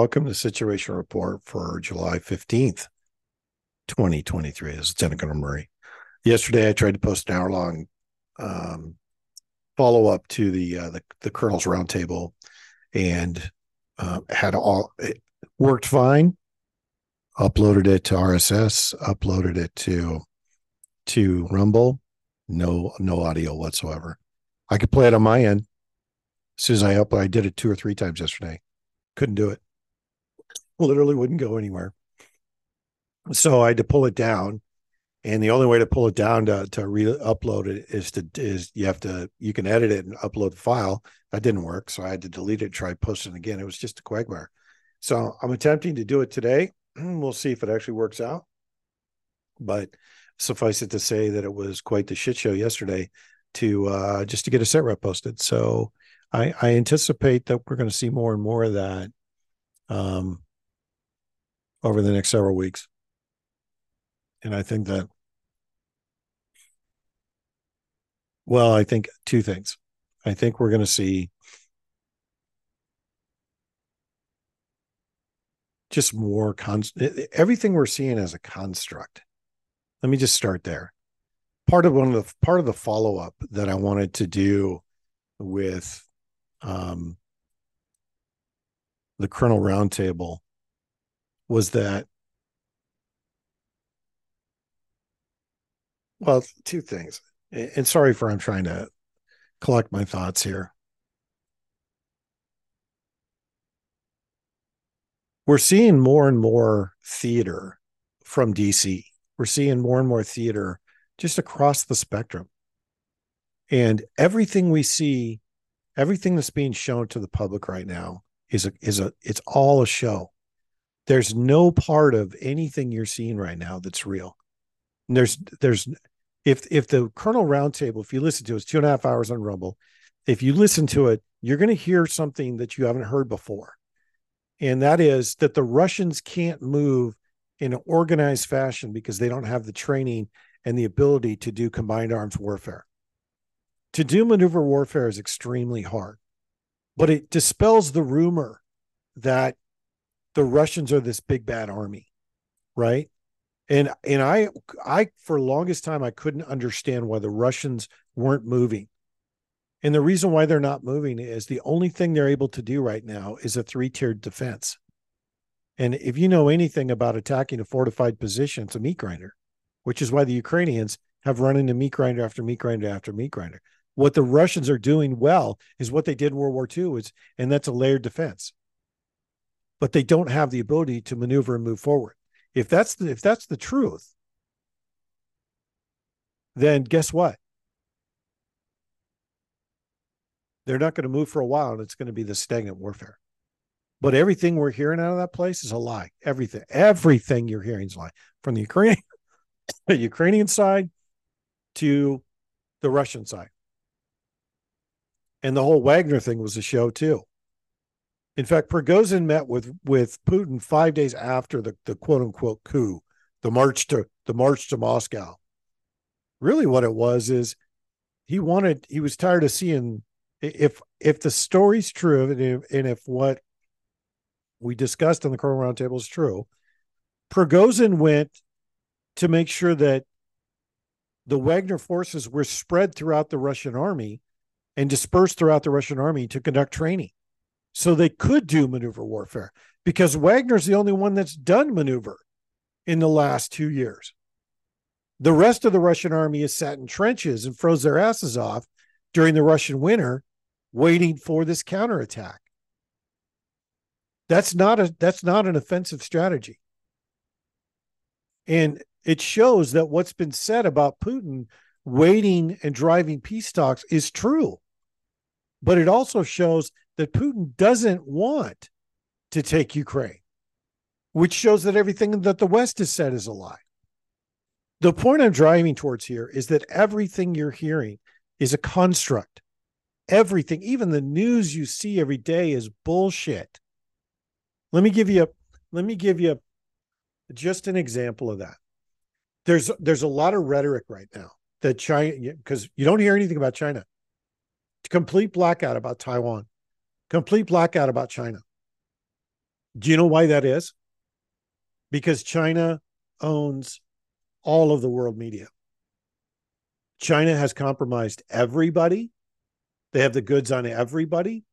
welcome to Situation Report for July 15th, 2023. This is Lieutenant Colonel Murray. Yesterday, I tried to post an hour long um, follow up to the, uh, the, the Colonel's Roundtable and uh, had all it worked fine. Uploaded it to RSS, uploaded it to to Rumble. No, no audio whatsoever. I could play it on my end. As soon as I up, I did it two or three times yesterday couldn't do it. Literally wouldn't go anywhere. So I had to pull it down. And the only way to pull it down to, to re-upload it is to is you have to you can edit it and upload the file. That didn't work. So I had to delete it, try posting again. It was just a quagmire. So I'm attempting to do it today. We'll see if it actually works out. But suffice it to say that it was quite the shit show yesterday to uh just to get a sitrep posted. So I, I anticipate that we're going to see more and more of that um, over the next several weeks. And I think that, well, I think two things. I think we're going to see just more con everything we're seeing as a construct. Let me just start there. Part of one of the part of the follow up that I wanted to do with um, the Colonel Roundtable was that well two things and sorry for i'm trying to collect my thoughts here. We're seeing more and more theater from dc we're seeing more and more theater just across the spectrum. And everything we see everything that's being shown to the public right now is a is a it's all a show. There's no part of anything you're seeing right now that's real. And there's there's if if the Colonel Roundtable, if you listen to it, it's two and a half hours on Rumble. If you listen to it, you're going to hear something that you haven't heard before, and that is that the Russians can't move in an organized fashion because they don't have the training and the ability to do combined arms warfare to do maneuver warfare is extremely hard, but it dispels the rumor that the Russians are this big bad army, right? And and I I for longest time I couldn't understand why the Russians weren't moving. And the reason why they're not moving is the only thing they're able to do right now is a three-tiered defense. And if you know anything about attacking a fortified position, it's a meat grinder, which is why the Ukrainians have run into meat grinder after meat grinder after meat grinder. What the Russians are doing well is what they did in World War II, is, and that's a layered defense. But they don't have the ability to maneuver and move forward. If that's the, if that's the truth, then guess what? They're not going to move for a while, and it's going to be the stagnant warfare. But everything we're hearing out of that place is a lie. Everything, everything you're hearing is a lie. From the Ukrainian, the Ukrainian side to the Russian side. And the whole Wagner thing was a show too. In fact, Prigozhin met with with Putin five days after the, the quote unquote coup, the march to the march to Moscow. Really, what it was is he wanted he was tired of seeing if if the story's true and if, and if what we discussed on the Colonel Roundtable is true, Prigozhin went to make sure that the Wagner forces were spread throughout the Russian army and dispersed throughout the Russian army to conduct training. So they could do maneuver warfare because Wagner's the only one that's done maneuver in the last two years. The rest of the Russian army has sat in trenches and froze their asses off during the Russian winter, waiting for this counterattack. That's not a that's not an offensive strategy. And it shows that what's been said about Putin waiting and driving peace talks is true. But it also shows that Putin doesn't want to take Ukraine, which shows that everything that the West has said is a lie. The point I'm driving towards here is that everything you're hearing is a construct. Everything, even the news you see every day is bullshit. Let me give you a let me give you a, just an example of that. There's there's a lot of rhetoric right now that China because you don't hear anything about China complete blackout about Taiwan, complete blackout about China. Do you know why that is? Because China owns all of the world media. China has compromised everybody. They have the goods on everybody.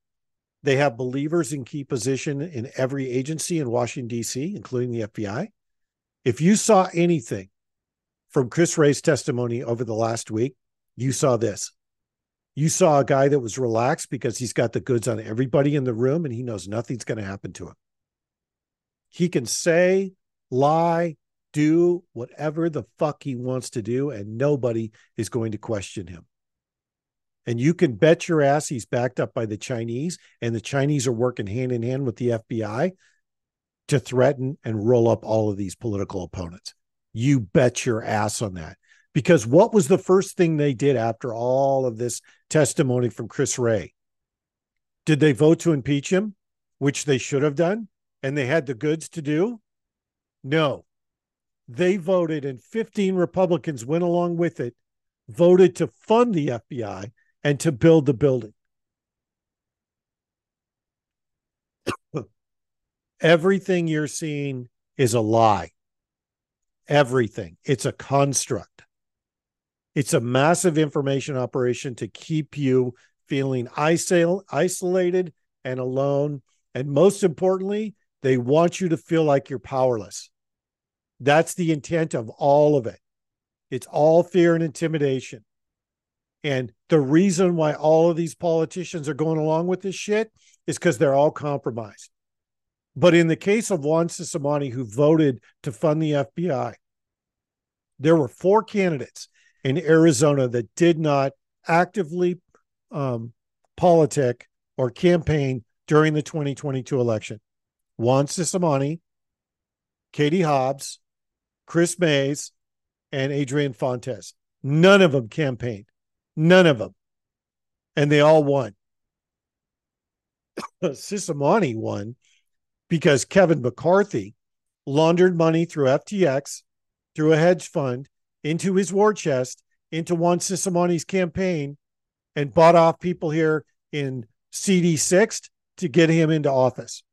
They have believers in key position in every agency in Washington, D.C., including the FBI. If you saw anything from Chris Wray's testimony over the last week, you saw this. You saw a guy that was relaxed because he's got the goods on everybody in the room and he knows nothing's going to happen to him. He can say, lie, do whatever the fuck he wants to do, and nobody is going to question him. And you can bet your ass he's backed up by the Chinese, and the Chinese are working hand in hand with the FBI to threaten and roll up all of these political opponents. You bet your ass on that. Because what was the first thing they did after all of this testimony from Chris Wray? Did they vote to impeach him, which they should have done, and they had the goods to do? No. They voted, and 15 Republicans went along with it, voted to fund the FBI and to build the building. Everything you're seeing is a lie. Everything. It's a construct. It's a massive information operation to keep you feeling isolated and alone. And most importantly, they want you to feel like you're powerless. That's the intent of all of it. It's all fear and intimidation. And the reason why all of these politicians are going along with this shit is because they're all compromised. But in the case of Juan Ciscomani, who voted to fund the FBI, there were four candidates in Arizona that did not actively um, politic or campaign during the 2022 election. Juan Ciscomani, Katie Hobbs, Chris Mayes, and Adrian Fontes. None of them campaigned. None of them. And they all won. Ciscomani won because Kevin McCarthy laundered money through FTX, through a hedge fund, into his war chest, into Juan Ciscomani's campaign, and bought off people here in CD6 to get him into office.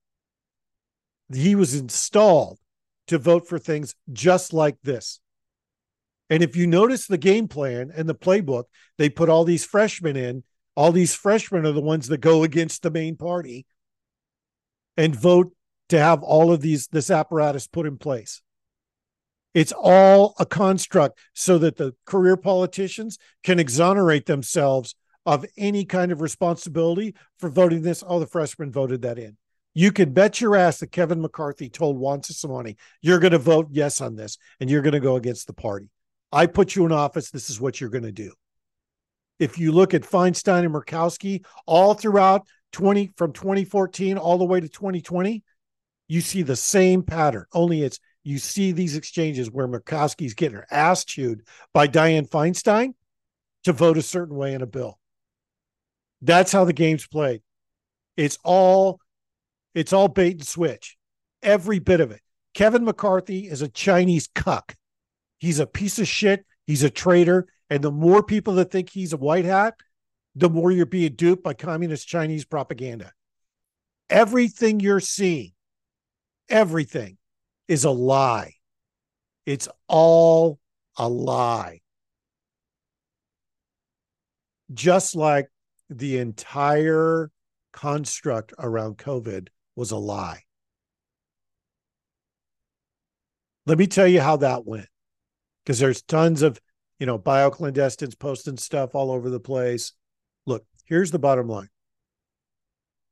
He was installed to vote for things just like this. And if you notice the game plan and the playbook, they put all these freshmen in. All these freshmen are the ones that go against the main party and vote to have all of these this apparatus put in place. It's all a construct so that the career politicians can exonerate themselves of any kind of responsibility for voting this. Oh, the freshmen voted that in. You can bet your ass that Kevin McCarthy told Juan Ciscomani, you're going to vote yes on this and you're going to go against the party. I put you in office. This is what you're going to do. If you look at Feinstein and Murkowski all throughout 20 from 2014 all the way to 2020, you see the same pattern. Only it's you see these exchanges where Murkowski's getting her ass chewed by Dianne Feinstein to vote a certain way in a bill. That's how the game's played. It's all it's all bait and switch. Every bit of it. Kevin McCarthy is a Chinese cuck. He's a piece of shit. He's a traitor. And the more people that think he's a white hat, the more you're being duped by communist Chinese propaganda. Everything you're seeing, everything is a lie. It's all a lie. Just like the entire construct around COVID was a lie. Let me tell you how that went because there's tons of you know bioclandestines posting stuff all over the place look here's the bottom line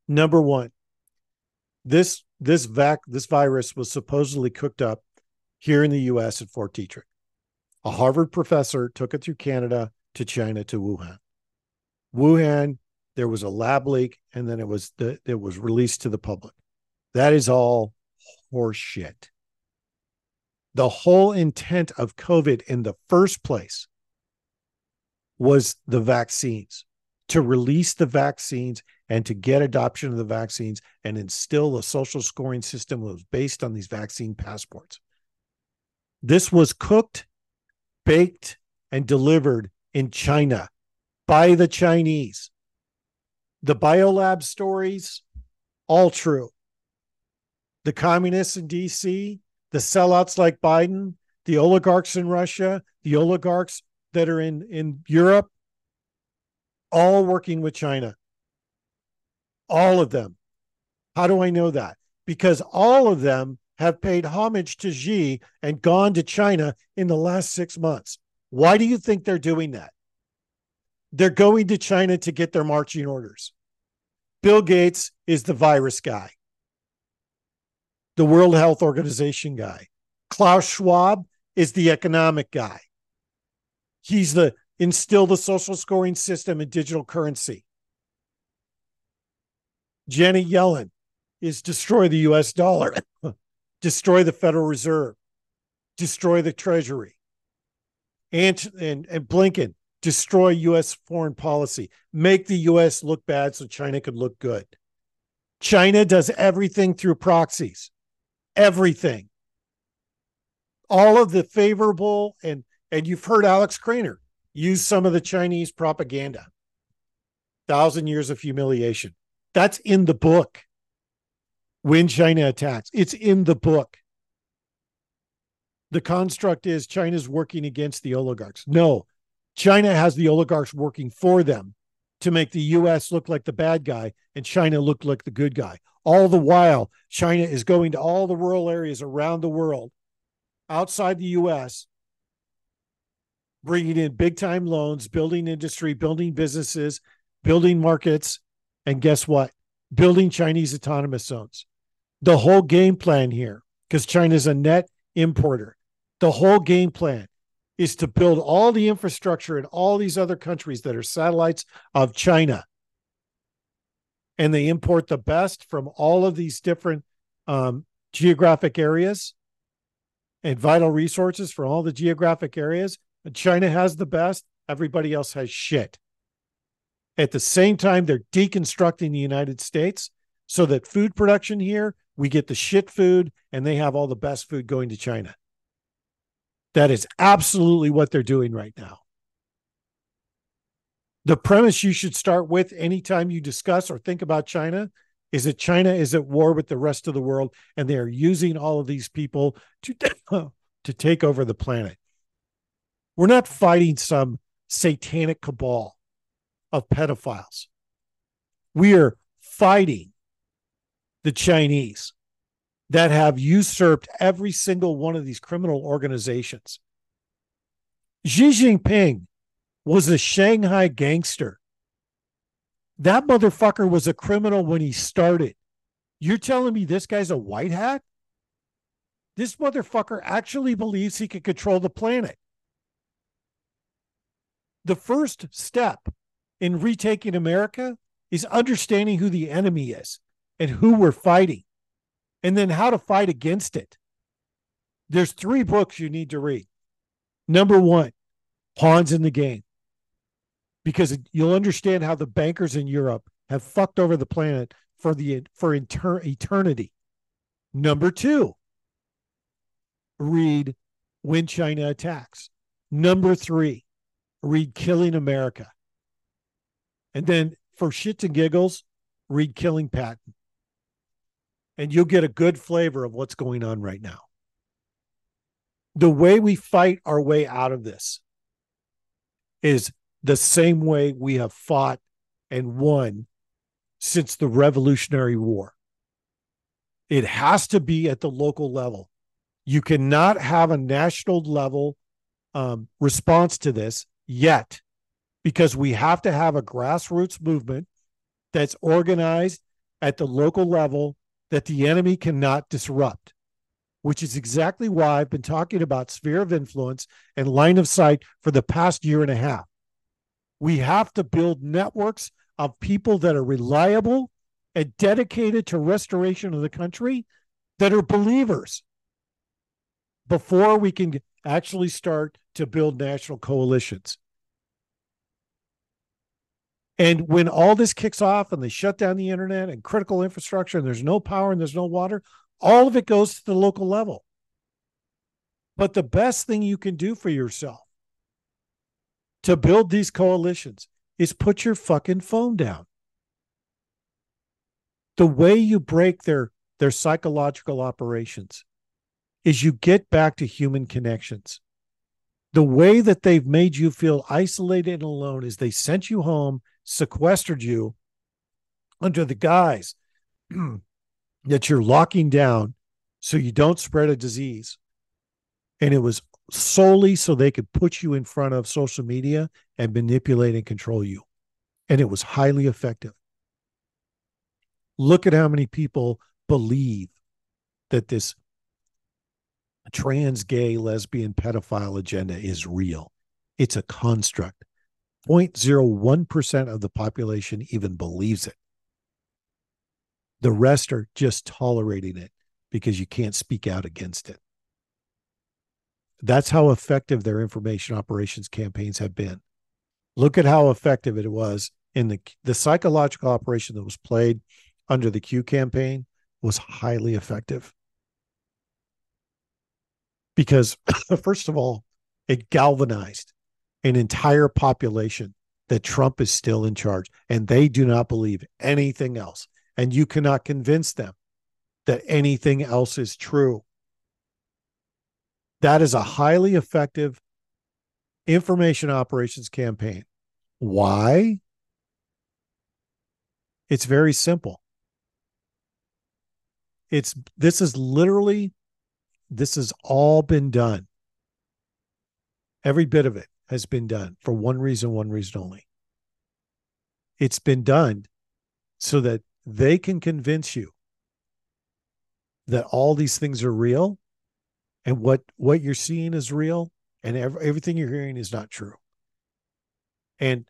number one this this vac this virus was supposedly cooked up here in the us at fort detrick. A harvard professor took it through canada to china to wuhan. Wuhan there was a lab leak and then it was the, it was released to the public. That is all horseshit. The whole intent of COVID in the first place was the vaccines to release the vaccines and to get adoption of the vaccines and instill a social scoring system that was based on these vaccine passports. This was cooked, baked, and delivered in China by the Chinese. The biolab stories, all true. the communists in DC, the sellouts like Biden, the oligarchs in Russia, the oligarchs that are in, in Europe, all working with China. All of them. How do I know that? Because all of them have paid homage to Xi and gone to China in the last six months. Why do you think they're doing that? They're going to China to get their marching orders. Bill Gates is the virus guy, the World Health Organization guy. Klaus Schwab is the economic guy. He's the instill the social scoring system and digital currency. Janet Yellen is destroy the US dollar, destroy the Federal Reserve, destroy the Treasury. And, and, and Blinken, destroy US foreign policy, make the US look bad so China could look good. China does everything through proxies, everything. All of the favorable and and you've heard Alex Krainer use some of the Chinese propaganda. Thousand years of humiliation. That's in the book. When China attacks, it's in the book. The construct is China's working against the oligarchs. No, China has the oligarchs working for them to make the US look like the bad guy and China look like the good guy. All the while, China is going to all the rural areas around the world outside the US bringing in big time loans, building industry, building businesses, building markets, and guess what? Building Chinese autonomous zones. The whole game plan here, because China's a net importer, the whole game plan is to build all the infrastructure in all these other countries that are satellites of China. And they import the best from all of these different um, geographic areas and vital resources for all the geographic areas And China has the best, everybody else has shit. At the same time, they're deconstructing the United States so that food production here, we get the shit food and they have all the best food going to China. That is absolutely what they're doing right now. The premise you should start with anytime you discuss or think about China is that China is at war with the rest of the world and they are using all of these people to, to take over the planet. We're not fighting some satanic cabal of pedophiles. We are fighting the Chinese that have usurped every single one of these criminal organizations. Xi Jinping was a Shanghai gangster. That motherfucker was a criminal when he started. You're telling me this guy's a white hat? This motherfucker actually believes he can control the planet the first step in retaking America is understanding who the enemy is and who we're fighting, and then how to fight against it. There's three books you need to read. Number one, Pawns in the Game, because you'll understand how the bankers in Europe have fucked over the planet for the for inter- eternity. Number two, read When China Attacks. Number three, read Killing America. And then for shits and giggles, read Killing Patton. And you'll get a good flavor of what's going on right now. The way we fight our way out of this is the same way we have fought and won since the Revolutionary War. It has to be at the local level. You cannot have a national level um, response to this yet because we have to have a grassroots movement that's organized at the local level that the enemy cannot disrupt, which is exactly why I've been talking about sphere of influence and line of sight for the past year and a half. We have to build networks of people that are reliable and dedicated to restoration of the country that are believers before we can actually start to build national coalitions. And when all this kicks off and they shut down the internet and critical infrastructure and there's no power and there's no water, all of it goes to the local level. But the best thing you can do for yourself to build these coalitions is put your fucking phone down. The way you break their their psychological operations is you get back to human connections. The way that they've made you feel isolated and alone is they sent you home, sequestered you under the guise that you're locking down so you don't spread a disease. And it was solely so they could put you in front of social media and manipulate and control you. And it was highly effective. Look at how many people believe that this trans, gay, lesbian, pedophile agenda is real. It's a construct. 0.01% of the population even believes it. The rest are just tolerating it because you can't speak out against it. That's how effective their information operations campaigns have been. Look at how effective it was in the the psychological operation that was played under the Q campaign was highly effective. Because first of all, it galvanized an entire population that Trump is still in charge and they do not believe anything else. And you cannot convince them that anything else is true. That is a highly effective information operations campaign. Why? It's very simple. It's this is literally this has all been done. Every bit of it has been done for one reason, one reason only. It's been done so that they can convince you that all these things are real and what what you're seeing is real and ev- everything you're hearing is not true. And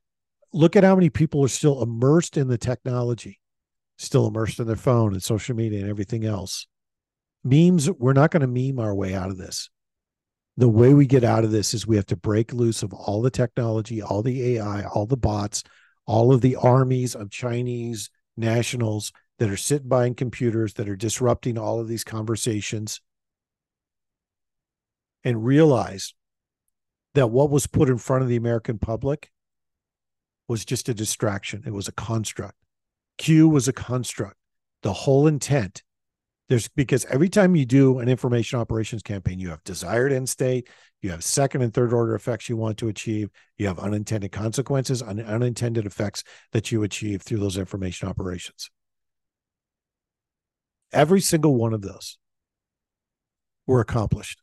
look at how many people are still immersed in the technology still immersed in their phone and social media and everything else. Memes we're not going to meme our way out of this the way we get out of this is we have to break loose of all the technology all the ai all the bots all of the armies of chinese nationals that are sitting behind computers that are disrupting all of these conversations and realize that what was put in front of the American public was just a distraction. It was a construct. Q was a construct. The whole intent there's because every time you do an information operations campaign, you have desired end state, you have second and third order effects you want to achieve, you have unintended consequences and unintended effects that you achieve through those information operations. Every single one of those were accomplished.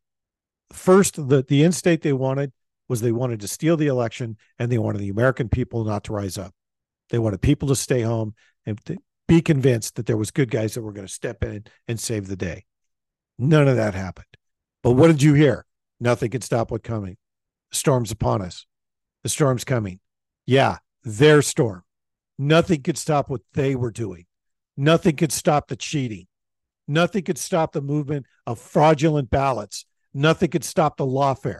First, the, the end state they wanted was they wanted to steal the election and they wanted the American people not to rise up. They wanted people to stay home and be convinced that there was good guys that were going to step in and save the day. None of that happened. But what did you hear? Nothing could stop what coming. The storm's upon us. The storm's coming. Yeah, their storm. Nothing could stop what they were doing. Nothing could stop the cheating. Nothing could stop the movement of fraudulent ballots. Nothing could stop the lawfare.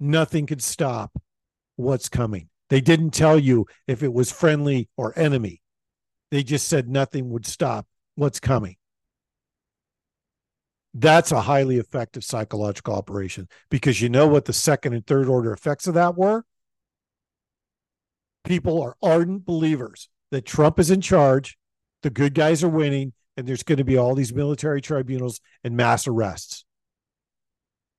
Nothing could stop what's coming. They didn't tell you if it was friendly or enemy. They just said nothing would stop what's coming. That's a highly effective psychological operation because you know what the second and third order effects of that were? People are ardent believers that Trump is in charge, the good guys are winning, and there's going to be all these military tribunals and mass arrests.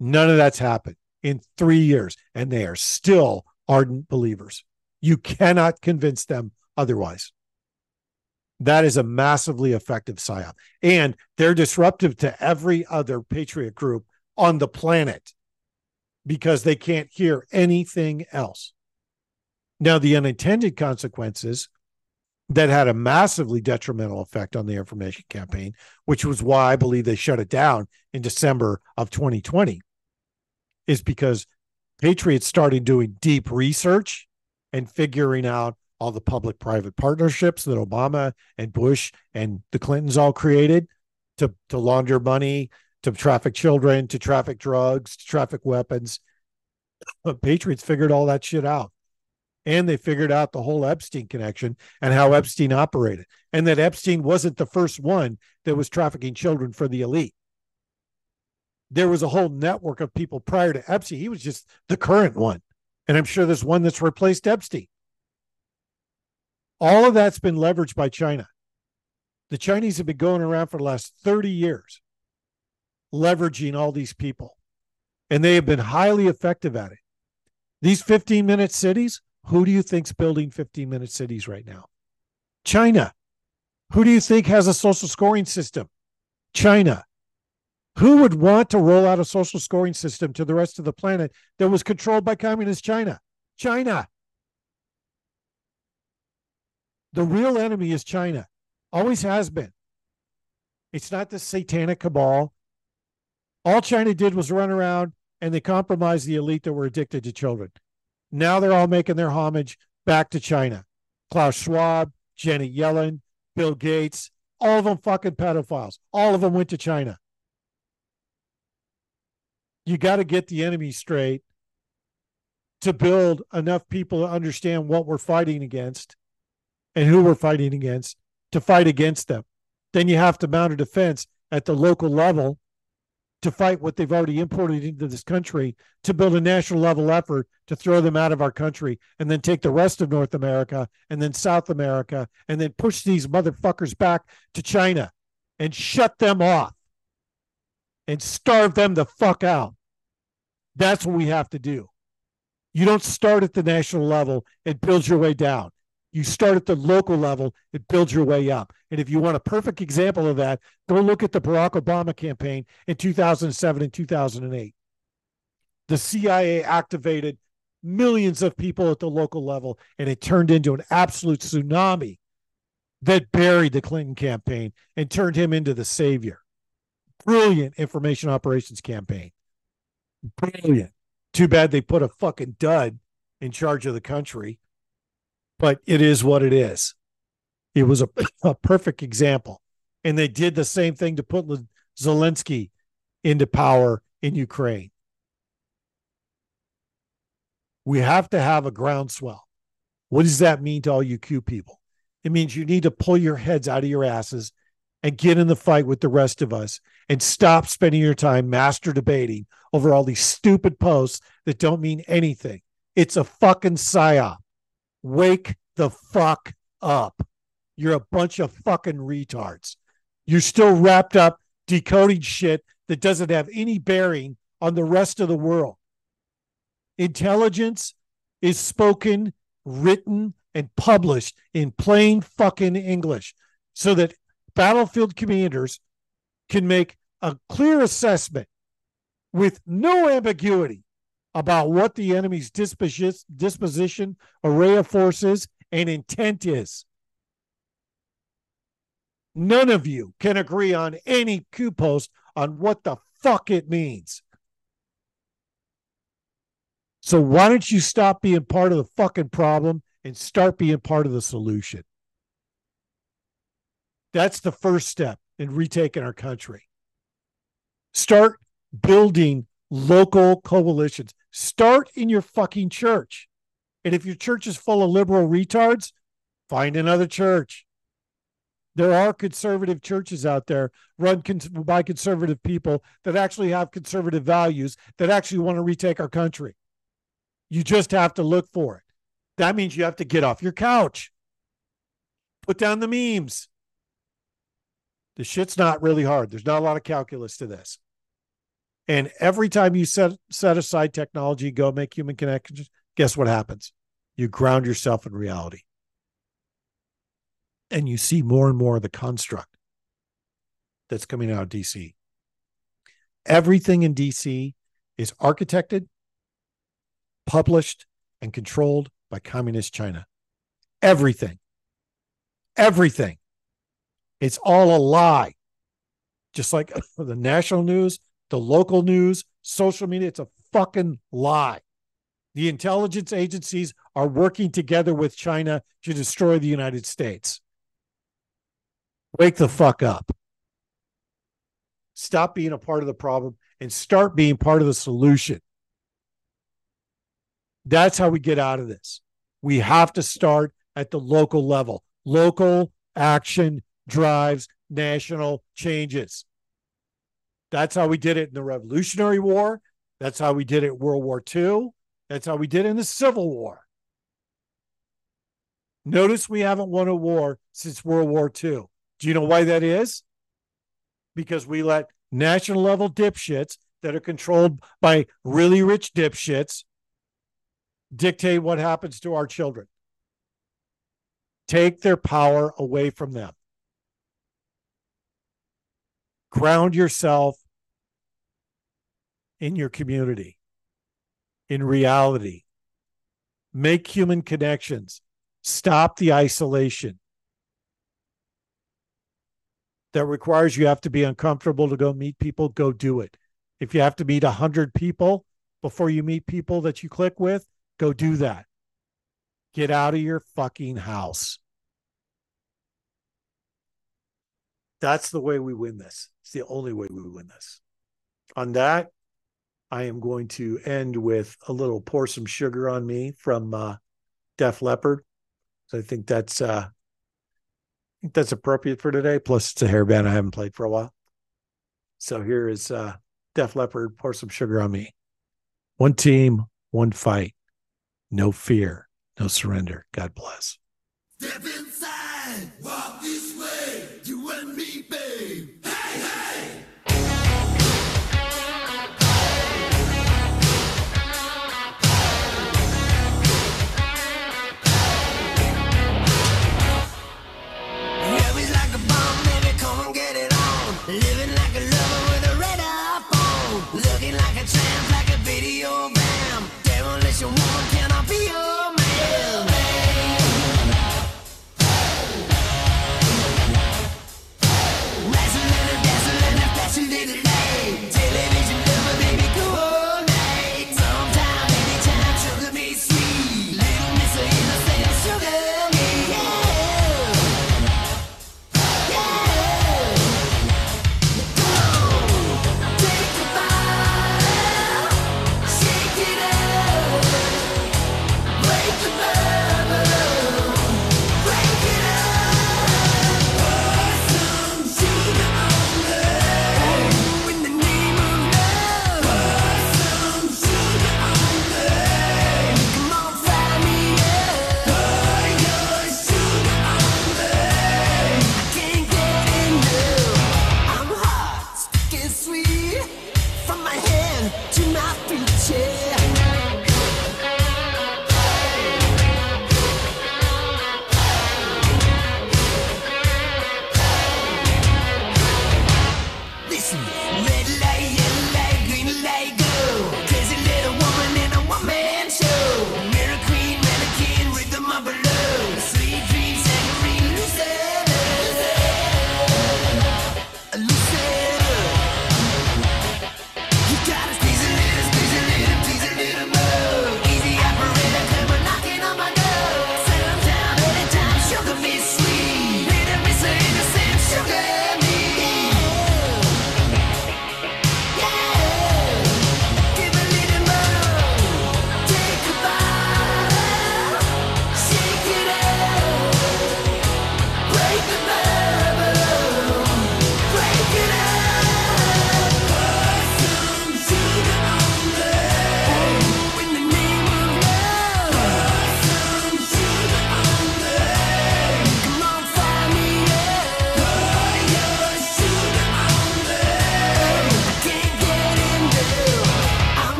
None of that's happened in three years, and they are still ardent believers. You cannot convince them otherwise. That is a massively effective psyop. And they're disruptive to every other patriot group on the planet because they can't hear anything else. Now, the unintended consequences that had a massively detrimental effect on the information campaign, which was why I believe they shut it down in December of 2020, is because Patriots started doing deep research and figuring out all the public private partnerships that Obama and Bush and the Clintons all created to, to launder money, to traffic children, to traffic drugs, to traffic weapons. But Patriots figured all that shit out and they figured out the whole Epstein connection and how Epstein operated, and that Epstein wasn't the first one that was trafficking children for the elite. There was a whole network of people prior to Epstein. He was just the current one. And I'm sure there's one that's replaced Epstein. All of that's been leveraged by China. The Chinese have been going around for the last 30 years, leveraging all these people, and they have been highly effective at it. These 15 minute cities, who do you think's building 15 minute cities right now? China. Who do you think has a social scoring system? China. Who would want to roll out a social scoring system to the rest of the planet that was controlled by communist China? China. The real enemy is China, always has been. It's not the satanic cabal. All China did was run around and they compromised the elite that were addicted to children. Now they're all making their homage back to China. Klaus Schwab, Janet Yellen, Bill Gates, all of them fucking pedophiles. All of them went to China you got to get the enemy straight to build enough people to understand what we're fighting against and who we're fighting against to fight against them. Then you have to mount a defense at the local level to fight what they've already imported into this country to build a national level effort to throw them out of our country and then take the rest of North America and then South America and then push these motherfuckers back to China and shut them off and starve them the fuck out. That's what we have to do. You don't start at the national level and build your way down. You start at the local level it builds your way up. And if you want a perfect example of that, go look at the Barack Obama campaign in 2007 and 2008. The CIA activated millions of people at the local level, and it turned into an absolute tsunami that buried the Clinton campaign and turned him into the savior. Brilliant information operations campaign. Brilliant. Too bad they put a fucking dud in charge of the country, but it is what it is. It was a, a perfect example. And they did the same thing to put Zelensky into power in Ukraine. We have to have a groundswell. What does that mean to all you Q people? It means you need to pull your heads out of your asses and get in the fight with the rest of us and stop spending your time master debating over all these stupid posts that don't mean anything. It's a fucking psyop. Wake the fuck up. You're a bunch of fucking retards. You're still wrapped up decoding shit that doesn't have any bearing on the rest of the world. Intelligence is spoken, written, and published in plain fucking English so that battlefield commanders can make a clear assessment with no ambiguity about what the enemy's disposition, array of forces, and intent is. None of you can agree on any Q post on what the fuck it means. So why don't you stop being part of the fucking problem and start being part of the solution? That's the first step in retaking our country. Start building local coalitions. Start in your fucking church. And if your church is full of liberal retards, find another church. There are conservative churches out there run by conservative people that actually have conservative values that actually want to retake our country. You just have to look for it. That means you have to get off your couch, put down the memes, the shit's not really hard. There's not a lot of calculus to this. And every time you set set aside technology, go make human connections, guess what happens? You ground yourself in reality. And you see more and more of the construct that's coming out of DC. Everything in DC is architected, published, and controlled by communist China. Everything. Everything. It's all a lie. Just like the national news, the local news, social media, it's a fucking lie. The intelligence agencies are working together with China to destroy the United States. Wake the fuck up. Stop being a part of the problem and start being part of the solution. That's how we get out of this. We have to start at the local level. Local action drives national changes. That's how we did it in the Revolutionary War. That's how we did it in World War II. That's how we did it in the Civil War. Notice we haven't won a war since World War II. Do you know why that is? Because we let national level dipshits that are controlled by really rich dipshits dictate what happens to our children. Take their power away from them. Ground yourself in your community, in reality. Make human connections. Stop the isolation that requires you have to be uncomfortable to go meet people, go do it. If you have to meet 100 people before you meet people that you click with, go do that. Get out of your fucking house. That's the way we win this. It's the only way we win this. On that, I am going to end with a little pour some sugar on me from uh, Def Leppard. So I think that's uh, I think that's appropriate for today. Plus, it's a hairband I haven't played for a while. So here is uh, Def Leppard. Pour some sugar on me. One team, one fight. No fear, no surrender. God bless. Step inside. Whoa.